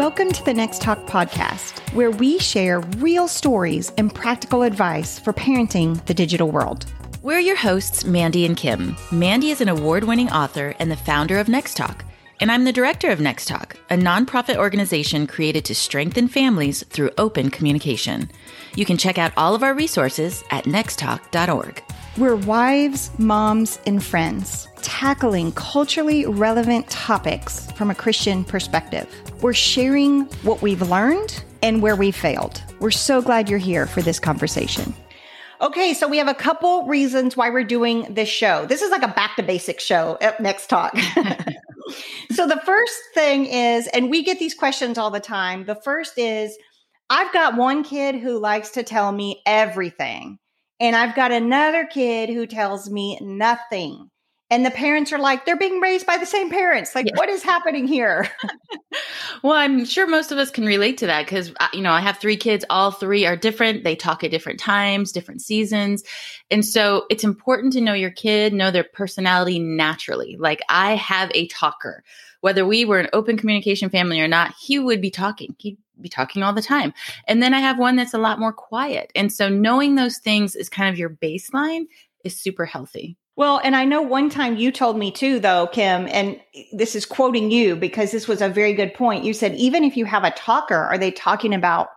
Welcome to the Next Talk podcast, where we share real stories and practical advice for parenting the digital world. We're your hosts, Mandy and Kim. Mandy is an award winning author and the founder of Next Talk. And I'm the director of Next Talk, a nonprofit organization created to strengthen families through open communication. You can check out all of our resources at nexttalk.org. We're wives, moms, and friends tackling culturally relevant topics from a Christian perspective. We're sharing what we've learned and where we failed. We're so glad you're here for this conversation. Okay, so we have a couple reasons why we're doing this show. This is like a back to basics show at Next Talk. so the first thing is, and we get these questions all the time. The first is, I've got one kid who likes to tell me everything. And I've got another kid who tells me nothing. And the parents are like, they're being raised by the same parents. Like, yeah. what is happening here? well, I'm sure most of us can relate to that because, uh, you know, I have three kids. All three are different. They talk at different times, different seasons. And so it's important to know your kid, know their personality naturally. Like, I have a talker. Whether we were an open communication family or not, he would be talking. He'd be talking all the time. And then I have one that's a lot more quiet. And so knowing those things is kind of your baseline is super healthy. Well, and I know one time you told me too, though, Kim, and this is quoting you because this was a very good point. You said, even if you have a talker, are they talking about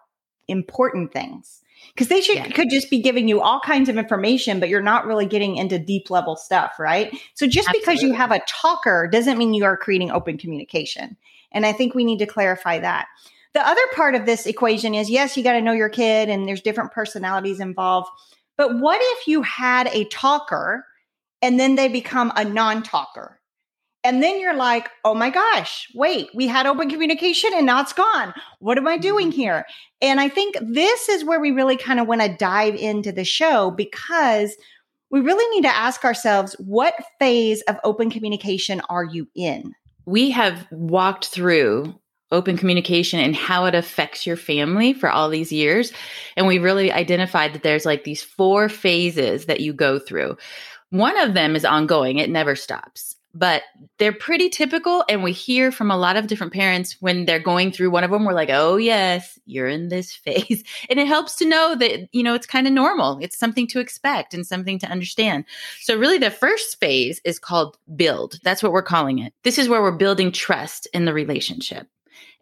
important things? Because they should yeah. could just be giving you all kinds of information, but you're not really getting into deep level stuff, right? So just Absolutely. because you have a talker doesn't mean you are creating open communication. And I think we need to clarify that. The other part of this equation is yes, you got to know your kid and there's different personalities involved. But what if you had a talker and then they become a non talker? And then you're like, oh my gosh, wait, we had open communication and now it's gone. What am I doing mm-hmm. here? And I think this is where we really kind of want to dive into the show because we really need to ask ourselves what phase of open communication are you in? We have walked through open communication and how it affects your family for all these years. And we really identified that there's like these four phases that you go through. One of them is ongoing, it never stops. But they're pretty typical. And we hear from a lot of different parents when they're going through one of them, we're like, oh, yes, you're in this phase. And it helps to know that, you know, it's kind of normal. It's something to expect and something to understand. So, really, the first phase is called build. That's what we're calling it. This is where we're building trust in the relationship.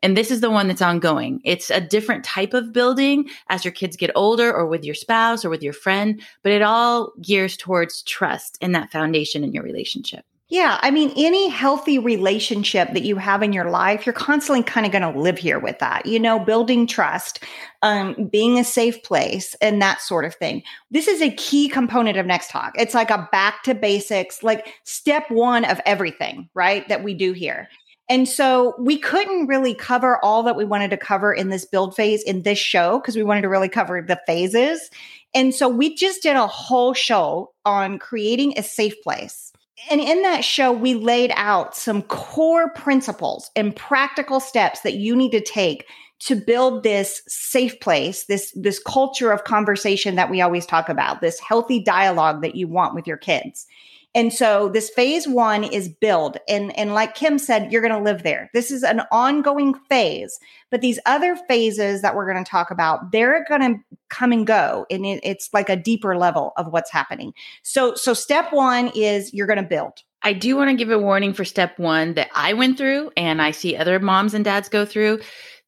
And this is the one that's ongoing. It's a different type of building as your kids get older or with your spouse or with your friend, but it all gears towards trust in that foundation in your relationship. Yeah. I mean, any healthy relationship that you have in your life, you're constantly kind of going to live here with that, you know, building trust, um, being a safe place and that sort of thing. This is a key component of Next Talk. It's like a back to basics, like step one of everything, right? That we do here. And so we couldn't really cover all that we wanted to cover in this build phase in this show because we wanted to really cover the phases. And so we just did a whole show on creating a safe place. And in that show, we laid out some core principles and practical steps that you need to take to build this safe place, this, this culture of conversation that we always talk about, this healthy dialogue that you want with your kids. And so this phase one is build. And, and like Kim said, you're going to live there. This is an ongoing phase, but these other phases that we're going to talk about, they're going to come and go. And it, it's like a deeper level of what's happening. So, so step one is you're going to build. I do want to give a warning for step one that I went through and I see other moms and dads go through.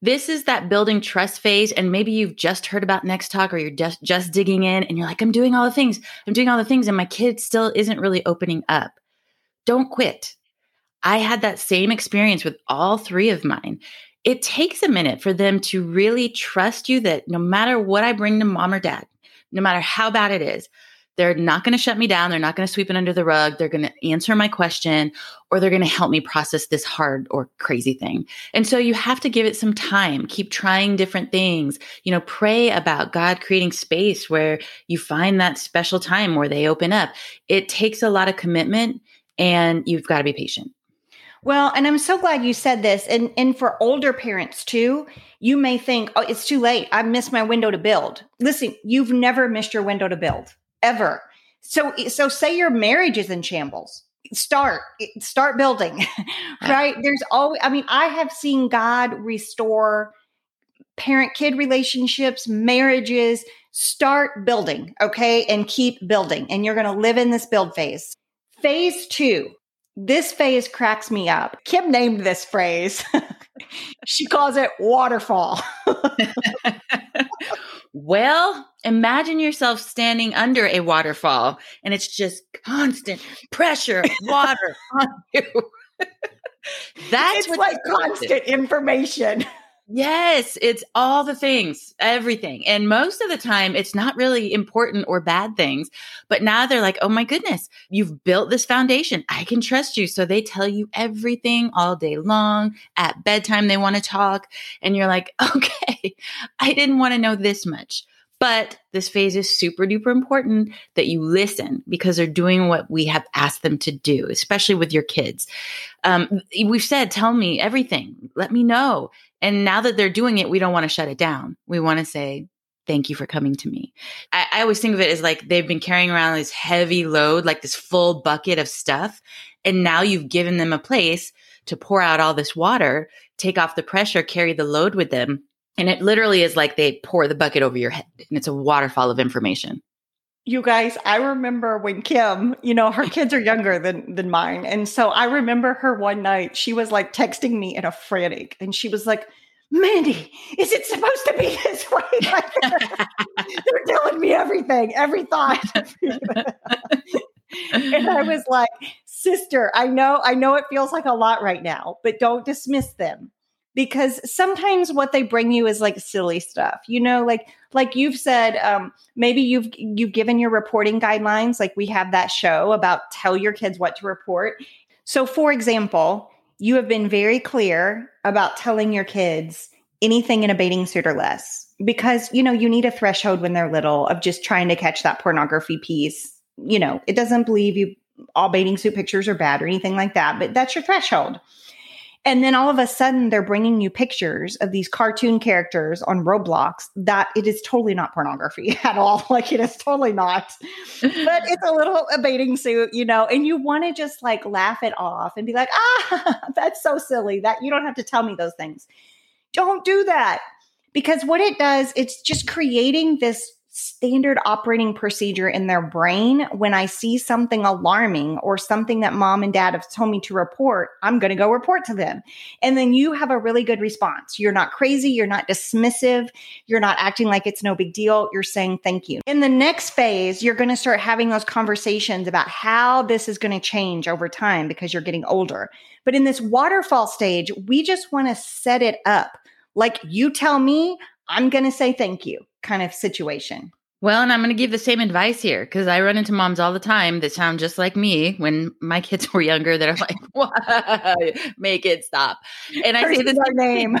This is that building trust phase. And maybe you've just heard about Next Talk or you're just, just digging in and you're like, I'm doing all the things. I'm doing all the things. And my kid still isn't really opening up. Don't quit. I had that same experience with all three of mine. It takes a minute for them to really trust you that no matter what I bring to mom or dad, no matter how bad it is, they're not going to shut me down. They're not going to sweep it under the rug. They're going to answer my question or they're going to help me process this hard or crazy thing. And so you have to give it some time. Keep trying different things. You know, pray about God creating space where you find that special time where they open up. It takes a lot of commitment and you've got to be patient. Well, and I'm so glad you said this. And and for older parents too, you may think, "Oh, it's too late. I missed my window to build." Listen, you've never missed your window to build ever. So, so say your marriage is in shambles. start start building right. there's always i mean i have seen god restore parent kid relationships marriages. Start building okay? And keep building and you're going to live in this build phase. Phase 2 this phase cracks me up. Kim named this phrase. She calls it waterfall Well, imagine yourself standing under a waterfall and it's just constant pressure of water on you. That's it's like constant information. Yes, it's all the things, everything. And most of the time, it's not really important or bad things. But now they're like, oh my goodness, you've built this foundation. I can trust you. So they tell you everything all day long. At bedtime, they want to talk. And you're like, okay, I didn't want to know this much. But this phase is super duper important that you listen because they're doing what we have asked them to do, especially with your kids. Um, we've said, tell me everything, let me know. And now that they're doing it, we don't want to shut it down. We want to say, thank you for coming to me. I, I always think of it as like they've been carrying around this heavy load, like this full bucket of stuff. And now you've given them a place to pour out all this water, take off the pressure, carry the load with them and it literally is like they pour the bucket over your head and it's a waterfall of information. You guys, I remember when Kim, you know, her kids are younger than than mine. And so I remember her one night, she was like texting me in a frantic and she was like, Mandy, is it supposed to be this way? Like, they're telling me everything, every thought. and I was like, sister, I know, I know it feels like a lot right now, but don't dismiss them because sometimes what they bring you is like silly stuff you know like like you've said um, maybe you've you've given your reporting guidelines like we have that show about tell your kids what to report. So for example you have been very clear about telling your kids anything in a bathing suit or less because you know you need a threshold when they're little of just trying to catch that pornography piece. You know it doesn't believe you all bathing suit pictures are bad or anything like that but that's your threshold and then all of a sudden, they're bringing you pictures of these cartoon characters on Roblox that it is totally not pornography at all. Like it is totally not. but it's a little a bathing suit, you know, and you want to just like laugh it off and be like, ah, that's so silly that you don't have to tell me those things. Don't do that. Because what it does, it's just creating this standard operating procedure in their brain when I see something alarming or something that mom and dad have told me to report, I'm going to go report to them. And then you have a really good response. You're not crazy. You're not dismissive. You're not acting like it's no big deal. You're saying thank you. In the next phase, you're going to start having those conversations about how this is going to change over time because you're getting older. But in this waterfall stage, we just want to set it up. Like you tell me, I'm going to say thank you kind of situation. Well, and I'm going to give the same advice here because I run into moms all the time that sound just like me when my kids were younger that are like, "What? Make it stop." And I say the same name.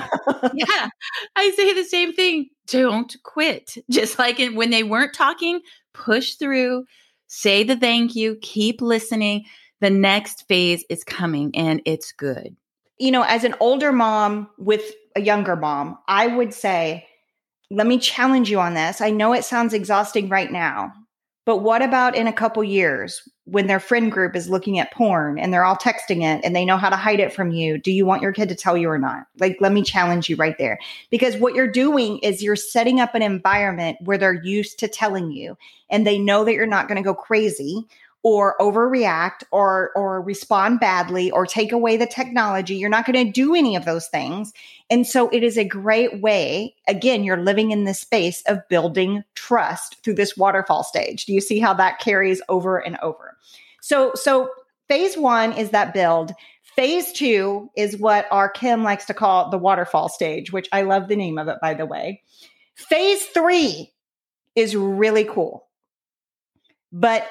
yeah, I say the same thing. Don't quit. Just like when they weren't talking, push through, say the thank you, keep listening. The next phase is coming and it's good. You know, as an older mom with a younger mom, I would say let me challenge you on this. I know it sounds exhausting right now, but what about in a couple years when their friend group is looking at porn and they're all texting it and they know how to hide it from you? Do you want your kid to tell you or not? Like, let me challenge you right there. Because what you're doing is you're setting up an environment where they're used to telling you and they know that you're not going to go crazy or overreact or or respond badly or take away the technology you're not going to do any of those things. And so it is a great way again you're living in this space of building trust through this waterfall stage. Do you see how that carries over and over? So so phase 1 is that build. Phase 2 is what our Kim likes to call the waterfall stage which I love the name of it by the way. Phase 3 is really cool. But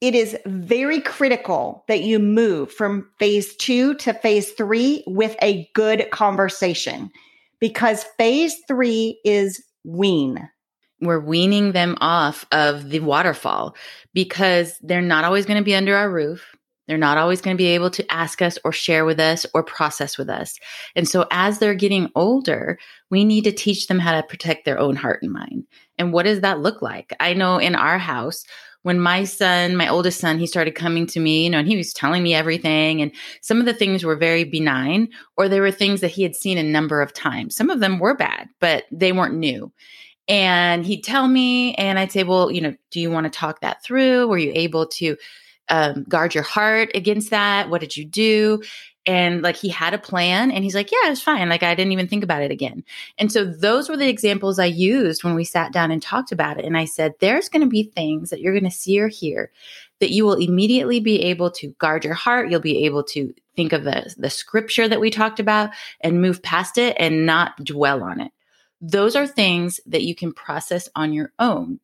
it is very critical that you move from phase two to phase three with a good conversation because phase three is wean. We're weaning them off of the waterfall because they're not always going to be under our roof. They're not always going to be able to ask us or share with us or process with us. And so, as they're getting older, we need to teach them how to protect their own heart and mind. And what does that look like? I know in our house, when my son, my oldest son, he started coming to me, you know, and he was telling me everything. And some of the things were very benign, or they were things that he had seen a number of times. Some of them were bad, but they weren't new. And he'd tell me, and I'd say, Well, you know, do you want to talk that through? Were you able to um, guard your heart against that? What did you do? And like he had a plan and he's like yeah it's fine like i didn't even think about it again. And so those were the examples i used when we sat down and talked about it and i said there's going to be things that you're going to see or hear that you will immediately be able to guard your heart you'll be able to think of the, the scripture that we talked about and move past it and not dwell on it. Those are things that you can process on your own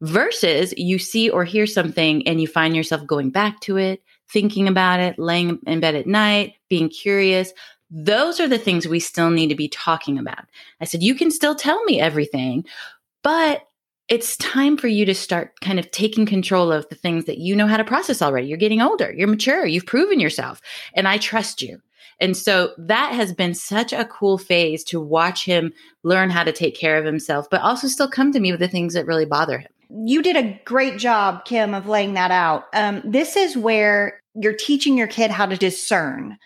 versus you see or hear something and you find yourself going back to it thinking about it, laying in bed at night, being curious. Those are the things we still need to be talking about. I said, You can still tell me everything, but it's time for you to start kind of taking control of the things that you know how to process already. You're getting older, you're mature, you've proven yourself, and I trust you. And so that has been such a cool phase to watch him learn how to take care of himself, but also still come to me with the things that really bother him. You did a great job, Kim, of laying that out. Um, this is where you're teaching your kid how to discern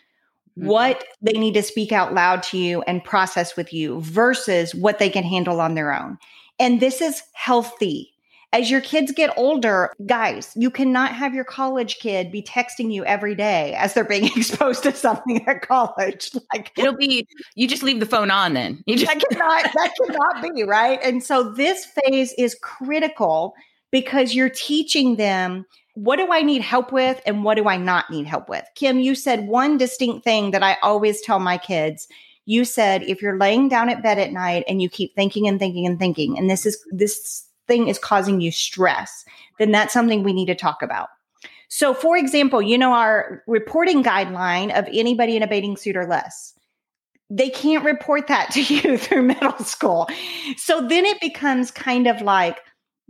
mm-hmm. what they need to speak out loud to you and process with you versus what they can handle on their own. And this is healthy. As your kids get older, guys, you cannot have your college kid be texting you every day as they're being exposed to something at college. Like it'll be you just leave the phone on then. You just that cannot that cannot be, right? And so this phase is critical because you're teaching them what do I need help with and what do I not need help with? Kim, you said one distinct thing that I always tell my kids. You said if you're laying down at bed at night and you keep thinking and thinking and thinking, and this is this thing is causing you stress, then that's something we need to talk about. So, for example, you know, our reporting guideline of anybody in a bathing suit or less, they can't report that to you through middle school. So then it becomes kind of like,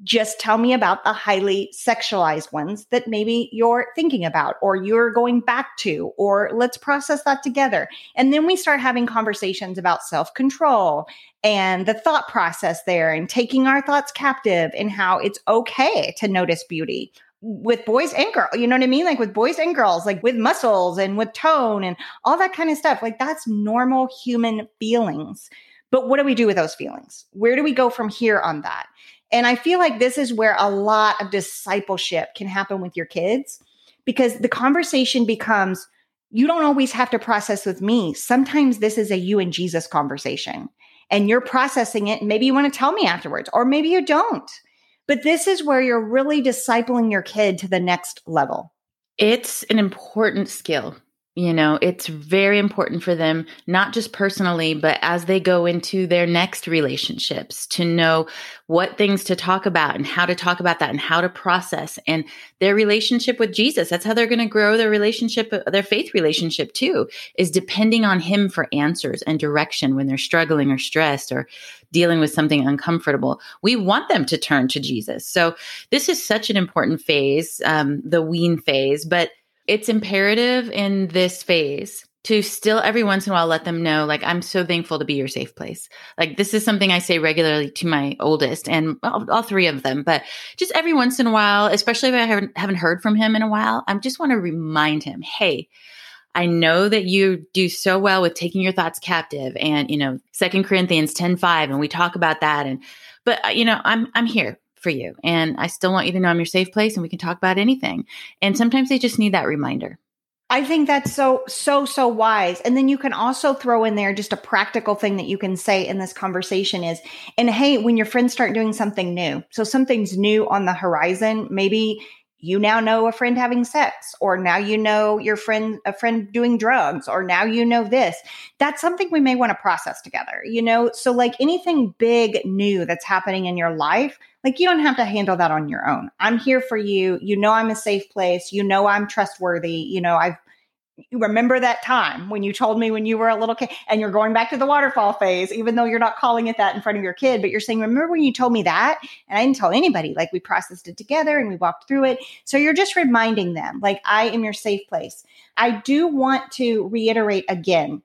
just tell me about the highly sexualized ones that maybe you're thinking about or you're going back to, or let's process that together. And then we start having conversations about self control and the thought process there and taking our thoughts captive and how it's okay to notice beauty with boys and girls, you know what I mean? Like with boys and girls, like with muscles and with tone and all that kind of stuff. Like that's normal human feelings. But what do we do with those feelings? Where do we go from here on that? And I feel like this is where a lot of discipleship can happen with your kids because the conversation becomes you don't always have to process with me. Sometimes this is a you and Jesus conversation and you're processing it. Maybe you want to tell me afterwards, or maybe you don't. But this is where you're really discipling your kid to the next level. It's an important skill you know, it's very important for them, not just personally, but as they go into their next relationships to know what things to talk about and how to talk about that and how to process and their relationship with Jesus. That's how they're going to grow their relationship, their faith relationship too, is depending on Him for answers and direction when they're struggling or stressed or dealing with something uncomfortable. We want them to turn to Jesus. So this is such an important phase, um, the wean phase, but it's imperative in this phase to still every once in a while let them know like i'm so thankful to be your safe place. Like this is something i say regularly to my oldest and all, all three of them but just every once in a while especially if i haven't, haven't heard from him in a while i just want to remind him hey i know that you do so well with taking your thoughts captive and you know second corinthians 10 5 and we talk about that and but uh, you know i'm i'm here for you. And I still want you to know I'm your safe place and we can talk about anything. And sometimes they just need that reminder. I think that's so, so, so wise. And then you can also throw in there just a practical thing that you can say in this conversation is, and hey, when your friends start doing something new, so something's new on the horizon, maybe you now know a friend having sex or now you know your friend a friend doing drugs or now you know this. That's something we may want to process together you know? So like anything big new that's happening in your life like you don't have to handle that on your own. I'm here for you. You know i'm a safe place. You know i'm trustworthy. You know i've you remember that time when you told me when you were a little kid and you're going back to the waterfall phase, even though you're not calling it that in front of your kid, but you're saying, remember when you told me that? And I didn't tell anybody, like we processed it together and we walked through it. So you're just reminding them, like, I am your safe place. I do want to reiterate again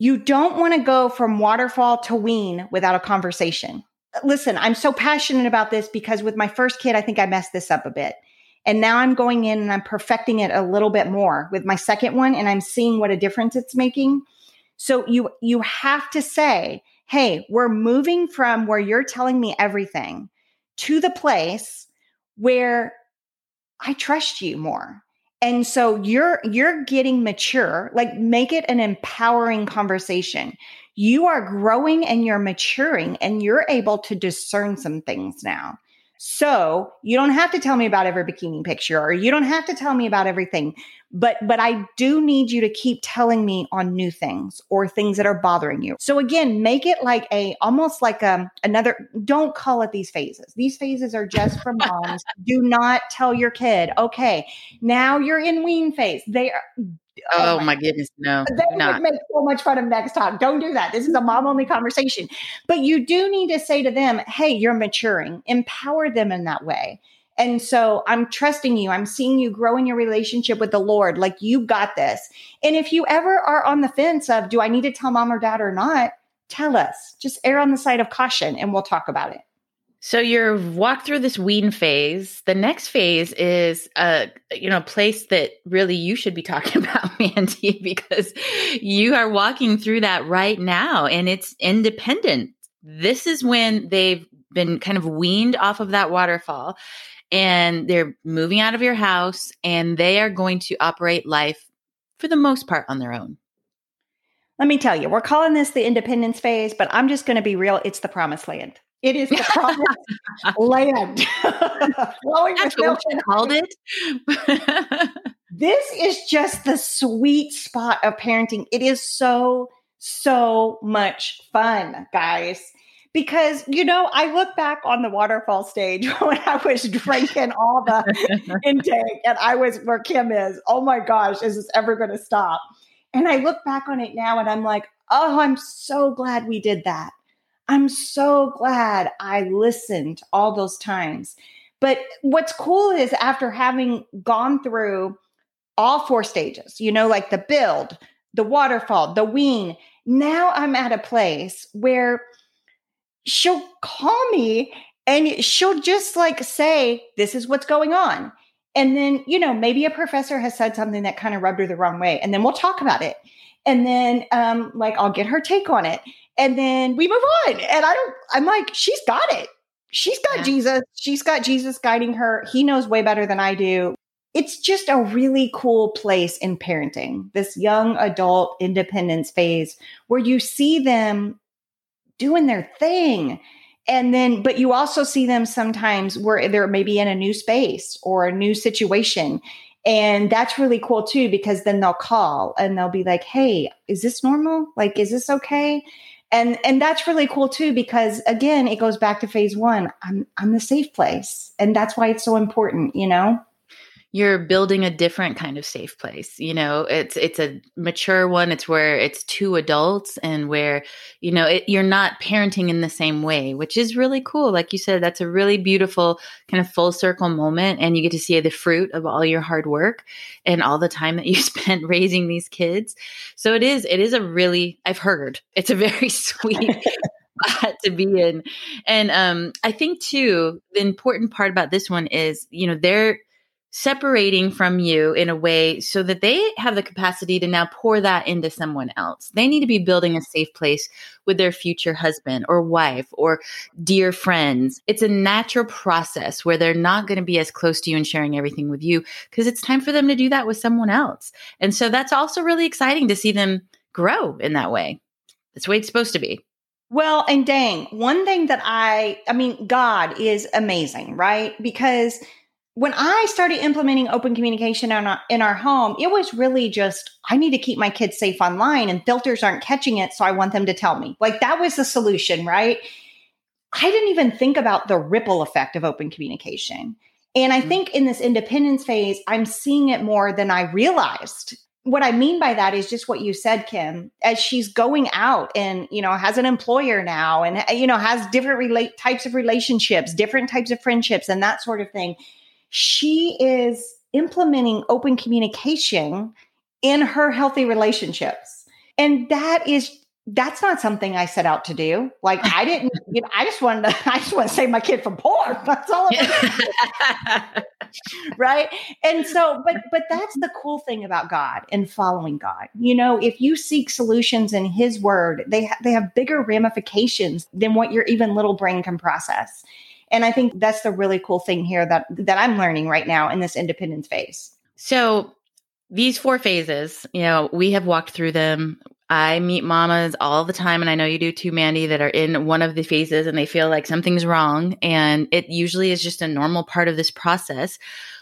you don't want to go from waterfall to wean without a conversation listen, I'm so passionate about this because with my first kid, I think I messed this up a bit. And now I'm going in and I'm perfecting it a little bit more with my second one and I'm seeing what a difference it's making. So you you have to say, "Hey, we're moving from where you're telling me everything to the place where I trust you more." And so you're you're getting mature. Like make it an empowering conversation. You are growing and you're maturing and you're able to discern some things now. So you don't have to tell me about every bikini picture or you don't have to tell me about everything. But but I do need you to keep telling me on new things or things that are bothering you. So again, make it like a almost like a um, another don't call it these phases. These phases are just for moms. do not tell your kid, okay, now you're in wean phase. They are Oh, oh my, goodness, no. They would make so much fun of next talk. Don't do that. This is a mom only conversation. But you do need to say to them, hey, you're maturing. Empower them in that way. And so I'm trusting you. I'm seeing you grow in your relationship with the Lord. Like you got this. And if you ever are on the fence of, do I need to tell mom or dad or not? Tell us. Just err on the side of caution and we'll talk about it. So you're walked through this wean phase. The next phase is a you know place that really you should be talking about, Mandy, because you are walking through that right now, and it's independent. This is when they've been kind of weaned off of that waterfall, and they're moving out of your house, and they are going to operate life for the most part on their own. Let me tell you, we're calling this the independence phase, but I'm just going to be real. It's the promised land. It is the promised land. Flowing That's called it. this is just the sweet spot of parenting. It is so, so much fun, guys. Because, you know, I look back on the waterfall stage when I was drinking all the intake and I was where Kim is. Oh my gosh, is this ever going to stop? And I look back on it now and I'm like, oh, I'm so glad we did that I'm so glad I listened all those times. But what's cool is after having gone through all four stages, you know, like the build, the waterfall, the wean, now I'm at a place where she'll call me and she'll just like say, This is what's going on. And then, you know, maybe a professor has said something that kind of rubbed her the wrong way. And then we'll talk about it. And then, um, like, I'll get her take on it and then we move on. And I don't, I'm like, she's got it. She's got yeah. Jesus. She's got Jesus guiding her. He knows way better than I do. It's just a really cool place in parenting, this young adult independence phase where you see them doing their thing. And then, but you also see them sometimes where they're maybe in a new space or a new situation. And that's really cool too, because then they'll call and they'll be like, Hey, is this normal? Like, is this okay? And and that's really cool too because again it goes back to phase one. I'm i'm the safe place. And that's why it's so important you know you're building a different kind of safe place you know? It's it's a mature one it's where it's two adults and where you know it, you're not parenting in the same way which is really cool like you said that's a really beautiful kind of full circle moment and you get to see the fruit of all your hard work and all the time that you spent raising these kids. So it is it is a really i've heard it's a very sweet to be in. And um i think too the important part about this one is you know they're separating from you in a way so that they have the capacity to now pour that into someone else. They need to be building a safe place with their future husband or wife or dear friends. It's a natural process where they're not going to be as close to you and sharing everything with you because it's time for them to do that with someone else. And so that's also really exciting to see them grow in that way. That's the way it's supposed to be. Well, and dang, one thing that I, I mean, God is amazing, right? Because when I started implementing open communication in our, in our home, it was really just, I need to keep my kids safe online and filters aren't catching it. So I want them to tell me. Like that was the solution, right? I didn't even think about the ripple effect of open communication. And I mm-hmm. think in this independence phase, I'm seeing it more than I realized. What I mean by that is just what you said, Kim, as she's going out and, you know, has an employer now and, you know, has different relate types of relationships, different types of friendships and that sort of thing she is implementing open communication in her healthy relationships. And that is that's not something I set out to do. Like I didn't, you know, I just wanted to, I just want to save my kid from porn. That's all. right. And so, but, but that's the cool thing about God and following God. You know, if you seek solutions in his word, they, ha- they have bigger ramifications than what your even little brain can process. And I think that's the really cool thing here that, that I'm learning right now in this independence phase. So these four phases, you know, we have walked through them. I meet mamas all the time, and I know you do too, Mandy, that are in one of the phases and they feel like something's wrong. And it usually is just a normal part of this process.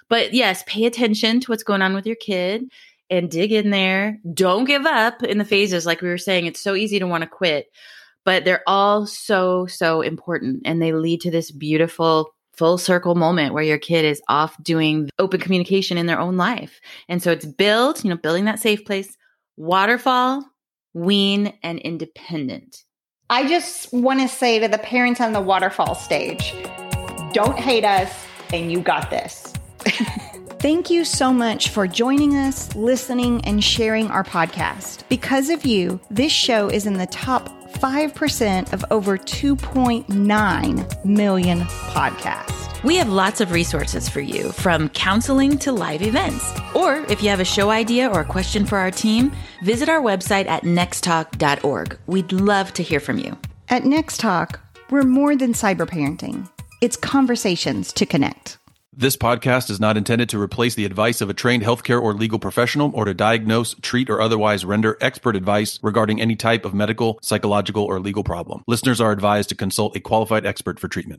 But yes, pay attention to what's going on with your kid and dig in there. Don't give up in the phases. Like we were saying, it's so easy to want to quit, but they're all so, so important. And they lead to this beautiful full circle moment where your kid is off doing open communication in their own life. And so it's build, you know, building that safe place, waterfall, wean, and independent. I just want to say to the parents on the waterfall stage don't hate us, and you got this. Thank you so much for joining us, listening, and sharing our podcast. Because of you, this show is in the top 5% of over 2.9 million podcasts. We have lots of resources for you, from counseling to live events. Or if you have a show idea or a question for our team, visit our website at nexttalk.org. We'd love to hear from you. At Next Talk, we're more than cyber parenting, it's conversations to connect. This podcast is not intended to replace the advice of a trained healthcare or legal professional or to diagnose, treat, or otherwise render expert advice regarding any type of medical, psychological, or legal problem. Listeners are advised to consult a qualified expert for treatment.